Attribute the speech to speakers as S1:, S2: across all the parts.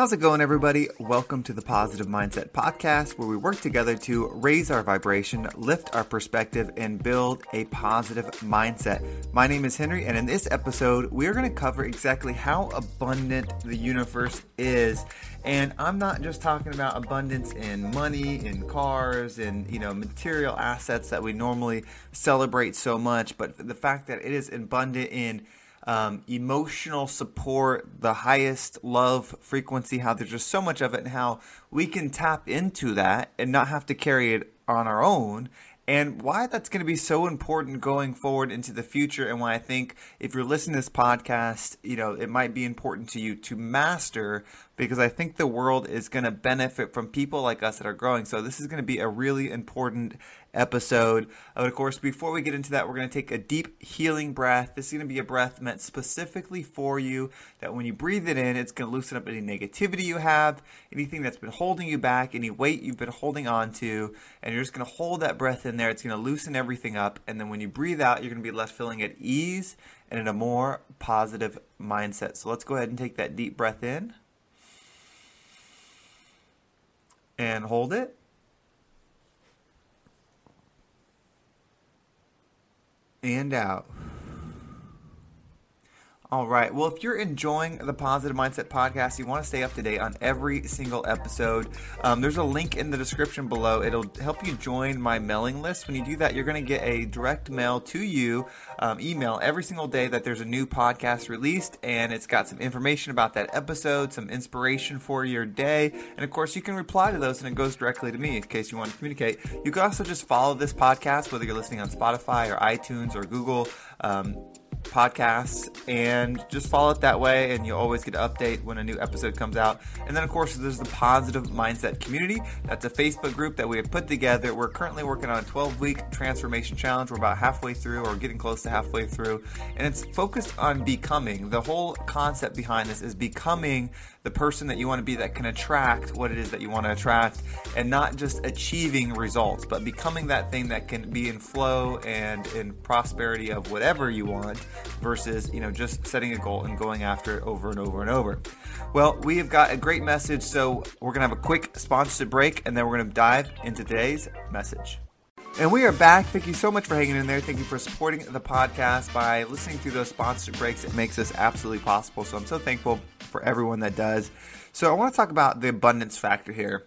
S1: How's it going, everybody? Welcome to the Positive Mindset Podcast, where we work together to raise our vibration, lift our perspective, and build a positive mindset. My name is Henry, and in this episode, we are going to cover exactly how abundant the universe is. And I'm not just talking about abundance in money, in cars, in you know material assets that we normally celebrate so much, but the fact that it is abundant in um, emotional support, the highest love frequency, how there's just so much of it, and how we can tap into that and not have to carry it on our own and why that's going to be so important going forward into the future and why I think if you're listening to this podcast, you know, it might be important to you to master because I think the world is going to benefit from people like us that are growing. So this is going to be a really important episode. But of course, before we get into that, we're going to take a deep healing breath. This is going to be a breath meant specifically for you that when you breathe it in, it's going to loosen up any negativity you have, anything that's been holding you back, any weight you've been holding on to, and you're just going to hold that breath in there. It's going to loosen everything up. And then when you breathe out, you're going to be left feeling at ease and in a more positive mindset. So let's go ahead and take that deep breath in and hold it. and out. All right. Well, if you're enjoying the Positive Mindset podcast, you want to stay up to date on every single episode. Um, there's a link in the description below. It'll help you join my mailing list. When you do that, you're going to get a direct mail to you, um, email every single day that there's a new podcast released, and it's got some information about that episode, some inspiration for your day, and of course, you can reply to those, and it goes directly to me in case you want to communicate. You can also just follow this podcast, whether you're listening on Spotify or iTunes or Google. Um, podcasts and just follow it that way and you'll always get an update when a new episode comes out. And then of course there's the positive mindset community. That's a facebook group that we have put together. We're currently working on a 12 week transformation challenge. We're about halfway through or getting close to halfway through and it's focused on becoming. The whole concept behind this is becoming the person that you want to be that can attract what it is that you want to attract and not just achieving results, but becoming that thing that can be in flow and in prosperity of whatever you want versus, you know, just setting a goal and going after it over and over and over. Well, we have got a great message, so we're going to have a quick sponsorship break and then we're going to dive into today's message. And we are back. Thank you so much for hanging in there. Thank you for supporting the podcast by listening through those sponsorship breaks. It makes this absolutely possible. So I'm so thankful for everyone that does. So I want to talk about the abundance factor here.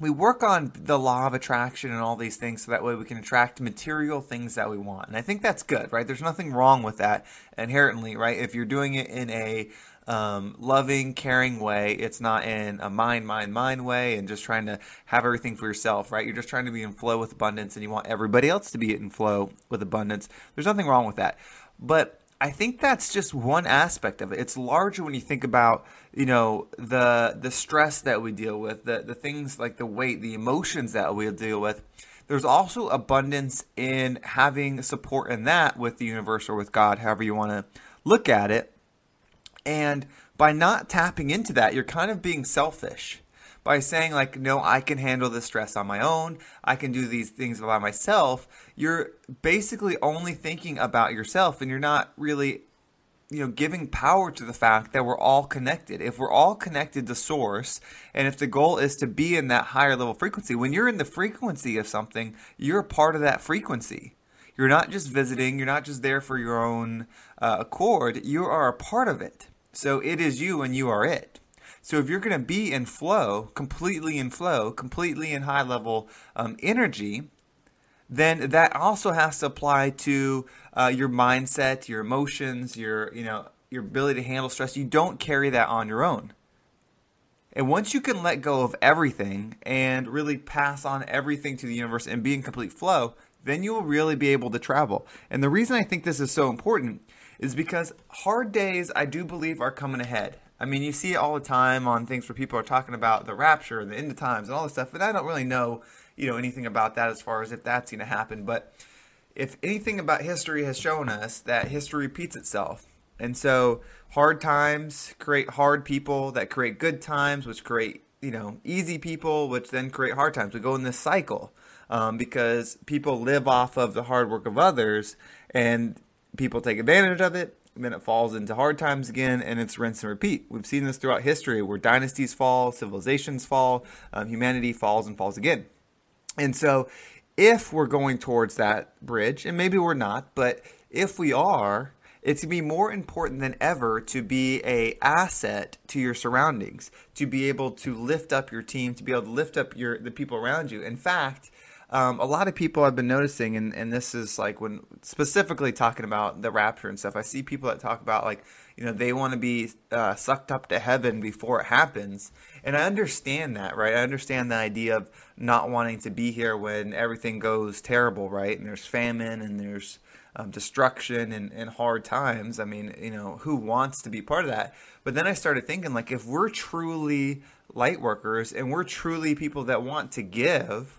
S1: We work on the law of attraction and all these things so that way we can attract material things that we want. And I think that's good, right? There's nothing wrong with that inherently, right? If you're doing it in a um, loving, caring way. It's not in a mind, mind, mind way and just trying to have everything for yourself, right? You're just trying to be in flow with abundance and you want everybody else to be in flow with abundance. There's nothing wrong with that. But I think that's just one aspect of it. It's larger when you think about, you know, the the stress that we deal with, the the things like the weight, the emotions that we deal with. There's also abundance in having support in that with the universe or with God, however you want to look at it. And by not tapping into that, you're kind of being selfish. By saying, like, no, I can handle the stress on my own, I can do these things by myself, you're basically only thinking about yourself and you're not really you know giving power to the fact that we're all connected. If we're all connected to source and if the goal is to be in that higher level frequency when you're in the frequency of something you're a part of that frequency. You're not just visiting you're not just there for your own uh, accord. You are a part of it. So it is you and you are it. So if you're going to be in flow, completely in flow, completely in high level um, energy, then that also has to apply to uh, your mindset, your emotions, your you know your ability to handle stress. You don't carry that on your own. And once you can let go of everything and really pass on everything to the universe and be in complete flow, then you will really be able to travel. And the reason I think this is so important is because hard days, I do believe, are coming ahead. I mean, you see it all the time on things where people are talking about the rapture and the end of times and all this stuff, but I don't really know, you know, anything about that as far as if that's going to happen. But if anything about history has shown us that history repeats itself. And so hard times create hard people that create good times, which create, you know, easy people, which then create hard times. We go in this cycle um, because people live off of the hard work of others. And people take advantage of it then it falls into hard times again, and it's rinse and repeat. We've seen this throughout history where dynasties fall, civilizations fall, um, humanity falls and falls again. And so, if we're going towards that bridge, and maybe we're not, but if we are, it's going to be more important than ever to be a asset to your surroundings, to be able to lift up your team, to be able to lift up your the people around you. In fact, um, a lot of people I've been noticing, and, and this is like when specifically talking about the rapture and stuff, I see people that talk about like, you know, they want to be uh, sucked up to heaven before it happens. And I understand that, right? I understand the idea of not wanting to be here when everything goes terrible, right? And there's famine and there's um, destruction and, and hard times. I mean, you know, who wants to be part of that? But then I started thinking, like, if we're truly light workers and we're truly people that want to give,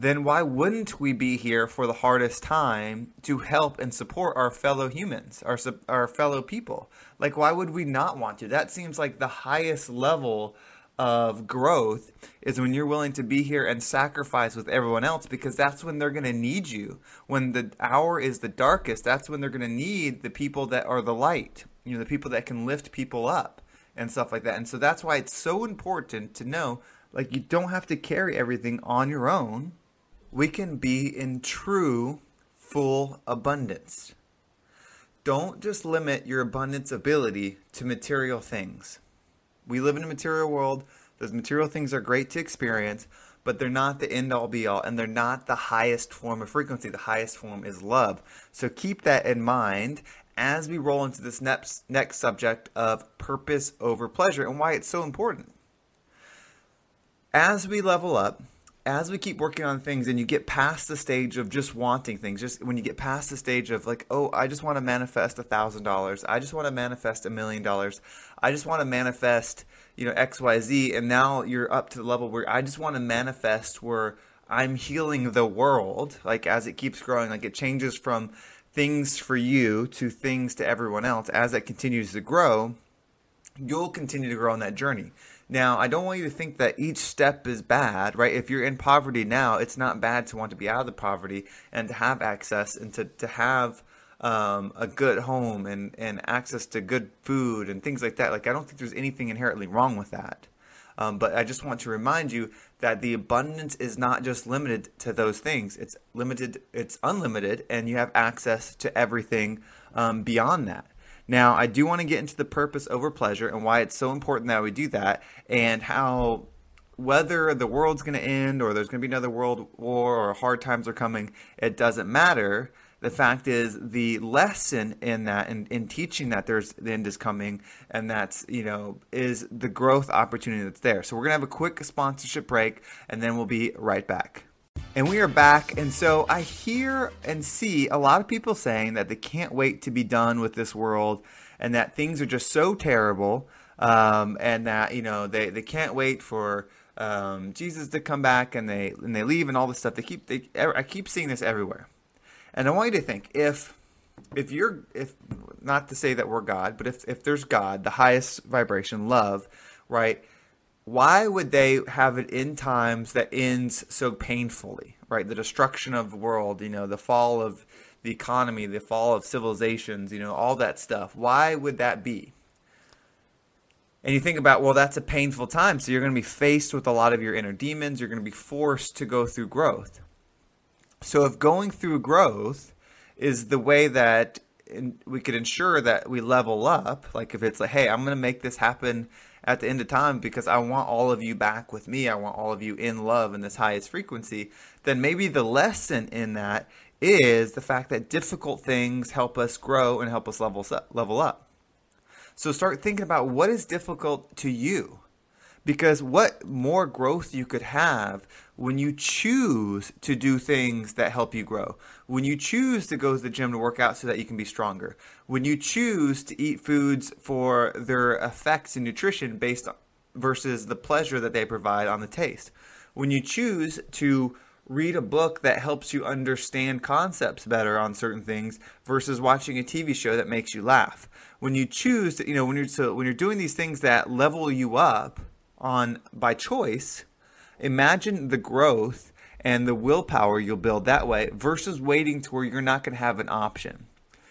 S1: then why wouldn't we be here for the hardest time to help and support our fellow humans, our our fellow people? Like why would we not want to? That seems like the highest level of growth is when you're willing to be here and sacrifice with everyone else because that's when they're going to need you. When the hour is the darkest, that's when they're going to need the people that are the light, you know, the people that can lift people up and stuff like that. And so that's why it's so important to know like you don't have to carry everything on your own we can be in true, full abundance. Don't just limit your abundance ability to material things. We live in a material world. Those material things are great to experience, but they're not the end all be all, and they're not the highest form of frequency. The highest form is love. So keep that in mind as we roll into this next, next subject of purpose over pleasure and why it's so important. As we level up, as we keep working on things and you get past the stage of just wanting things, just when you get past the stage of like, oh, I just want to manifest a thousand dollars, I just want to manifest a million dollars, I just want to manifest, you know, X, Y, Z, and now you're up to the level where I just want to manifest where I'm healing the world, like as it keeps growing, like it changes from things for you to things to everyone else as it continues to grow, you'll continue to grow on that journey. Now, I don't want you to think that each step is bad, right? If you're in poverty now, it's not bad to want to be out of the poverty and to have access and to, to have um, a good home and, and access to good food and things like that. Like, I don't think there's anything inherently wrong with that. Um, but I just want to remind you that the abundance is not just limited to those things. It's limited, it's unlimited, and you have access to everything um, beyond that. Now, I do want to get into the purpose over pleasure and why it's so important that we do that, and how whether the world's going to end or there's going to be another world war or hard times are coming, it doesn't matter. The fact is, the lesson in that, in, in teaching that there's the end is coming, and that's you know is the growth opportunity that's there. So we're gonna have a quick sponsorship break, and then we'll be right back. And we are back. And so I hear and see a lot of people saying that they can't wait to be done with this world and that things are just so terrible um, and that, you know, they, they can't wait for um, Jesus to come back and they, and they leave and all this stuff. They keep, they, I keep seeing this everywhere. And I want you to think if, if you're, if not to say that we're God, but if, if there's God, the highest vibration, love, right? Why would they have it in times that ends so painfully, right? The destruction of the world, you know, the fall of the economy, the fall of civilizations, you know, all that stuff. Why would that be? And you think about, well, that's a painful time. So you're going to be faced with a lot of your inner demons. You're going to be forced to go through growth. So if going through growth is the way that we could ensure that we level up, like if it's like, hey, I'm going to make this happen at the end of time because I want all of you back with me. I want all of you in love in this highest frequency. Then maybe the lesson in that is the fact that difficult things help us grow and help us level up, level up. So start thinking about what is difficult to you. Because what more growth you could have when you choose to do things that help you grow, when you choose to go to the gym to work out so that you can be stronger, when you choose to eat foods for their effects in nutrition based versus the pleasure that they provide on the taste, when you choose to read a book that helps you understand concepts better on certain things versus watching a TV show that makes you laugh. When you choose to, you know, when you're so when you're doing these things that level you up on by choice, Imagine the growth and the willpower you'll build that way versus waiting to where you're not going to have an option.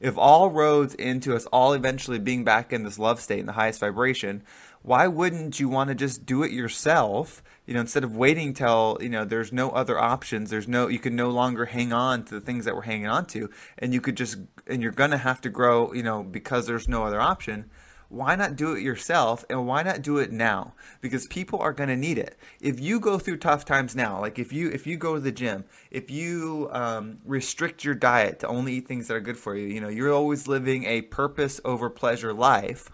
S1: if all roads into us all eventually being back in this love state in the highest vibration, why wouldn't you want to just do it yourself? You know, instead of waiting till you know there's no other options. There's no you can no longer hang on to the things that we're hanging on to, and you could just and you're gonna have to grow. You know, because there's no other option why not do it yourself and why not do it now? Because people are going to need it. If you go through tough times now like if you if you go to the gym if you um, restrict your diet to only eat things that are good for you you know you're always living a purpose over pleasure life.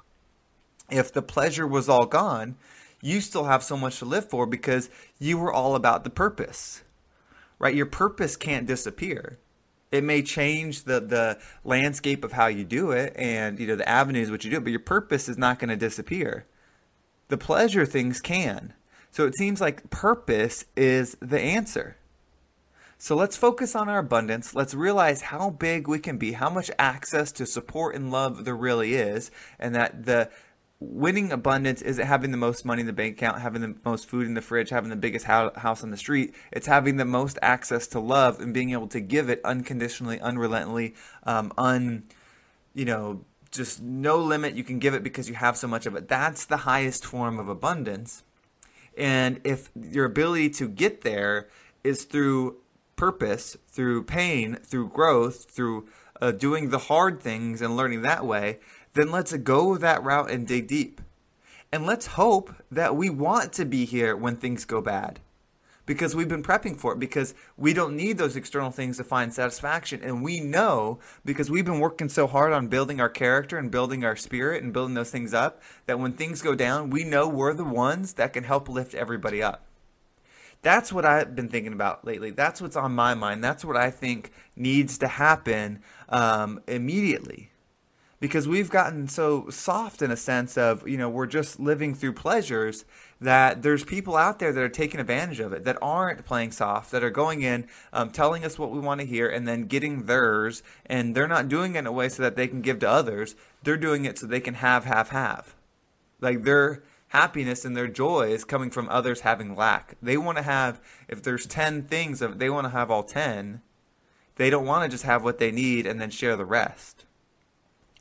S1: If the pleasure was all gone you still have so much to live for because you were all about the purpose right? Your purpose can't disappear it may change the the landscape of how you do it and you know the avenues which you do it, but your purpose is not going to disappear. The pleasure things can. So it seems like purpose is the answer. So let's focus on our abundance. Let's realize how big we can be, how much access to support and love there really is, and that the winning abundance isn't having the most money in the bank account, having the most food in the fridge, having the biggest house on the street. It's having the most access to love and being able to give it unconditionally, unrelentingly, um, un, you know, just no limit. You can give it because you have so much of it. That's the highest form of abundance. And if your ability to get there is through purpose, through pain, through growth, through uh, doing the hard things and learning that way, then let's go that route and dig deep. And let's hope that we want to be here when things go bad. Because we've been prepping for it, because we don't need those external things to find satisfaction. And we know, because we've been working so hard on building our character and building our spirit and building those things up, that when things go down, we know we're the ones that can help lift everybody up. That's what I've been thinking about lately. That's what's on my mind. That's what I think needs to happen um, immediately because we've gotten so soft in a sense of you know we're just living through pleasures that there's people out there that are taking advantage of it that aren't playing soft that are going in um, telling us what we want to hear and then getting theirs and they're not doing it in a way so that they can give to others. They're doing it so they can have have have. Like their happiness and their joy is coming from others having lack. They want to have if there's 10 things of they want to have all 10 they don't want to just have what they need and then share the rest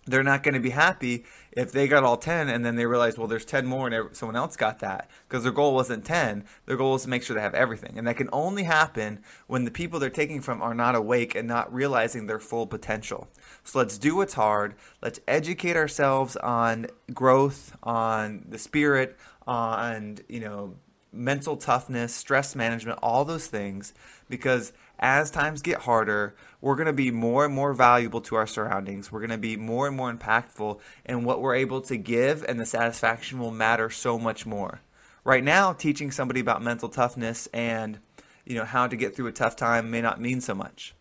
S1: they're not going to be happy if they got all 10 and then they realize well there's 10 more and someone else got that because their goal wasn't 10 their goal is to make sure they have everything. And that can only happen when the people they're taking from are not awake and not realizing their full potential. So let's do what's hard. Let's educate ourselves on growth on the spirit on you know mental toughness stress management all those things because as times get harder, we're going to be more and more valuable to our surroundings. We're going to be more and more impactful, and what we're able to give and the satisfaction will matter so much more. Right now, teaching somebody about mental toughness and you know how to get through a tough time may not mean so much.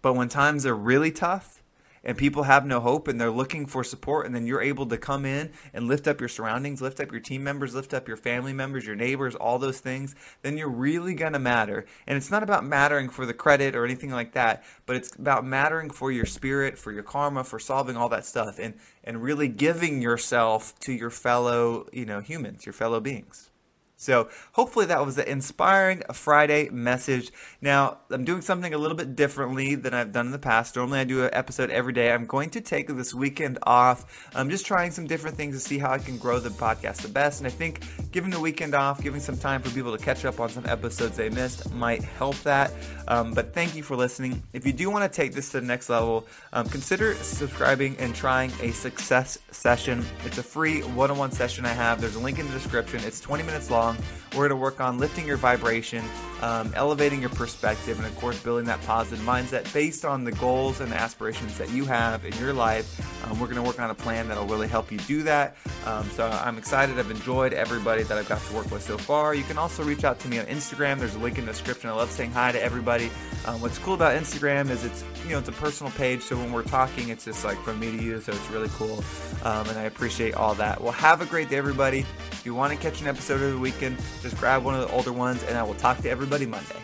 S1: But when times are really tough, and people have no hope and they're looking for support and then you're able to come in and lift up your surroundings lift up your team members lift up your family members your neighbors all those things then you're really going to matter. And it's not about mattering for the credit or anything like that but it's about mattering for your spirit for your karma for solving all that stuff and and really giving yourself to your fellow you know humans your fellow beings so hopefully that was an inspiring Friday message. Now I'm doing something a little bit differently than I've done in the past. Normally I do an episode every day. I'm going to take this weekend off. I'm just trying some different things to see how I can grow the podcast the best. And I think giving the weekend off, giving some time for people to catch up on some episodes they missed might help that. Um, but thank you for listening. If you do want to take this to the next level, um, consider subscribing and trying a success session. It's a free one-on-one session I have. There's a link in the description. It's 20 minutes long long. We're going to work on lifting your vibration, um, elevating your perspective, and of course, building that positive mindset based on the goals and the aspirations that you have in your life. Um, we're going to work on a plan that'll really help you do that. Um, so I'm excited. I've enjoyed everybody that I've got to work with so far. You can also reach out to me on Instagram. There's a link in the description. I love saying hi to everybody. Um, what's cool about Instagram is it's you know it's a personal page, so when we're talking, it's just like from me to you. So it's really cool, um, and I appreciate all that. Well, have a great day, everybody. If you want to catch an episode of the weekend, just grab one of the older ones, and I will talk to everybody Monday.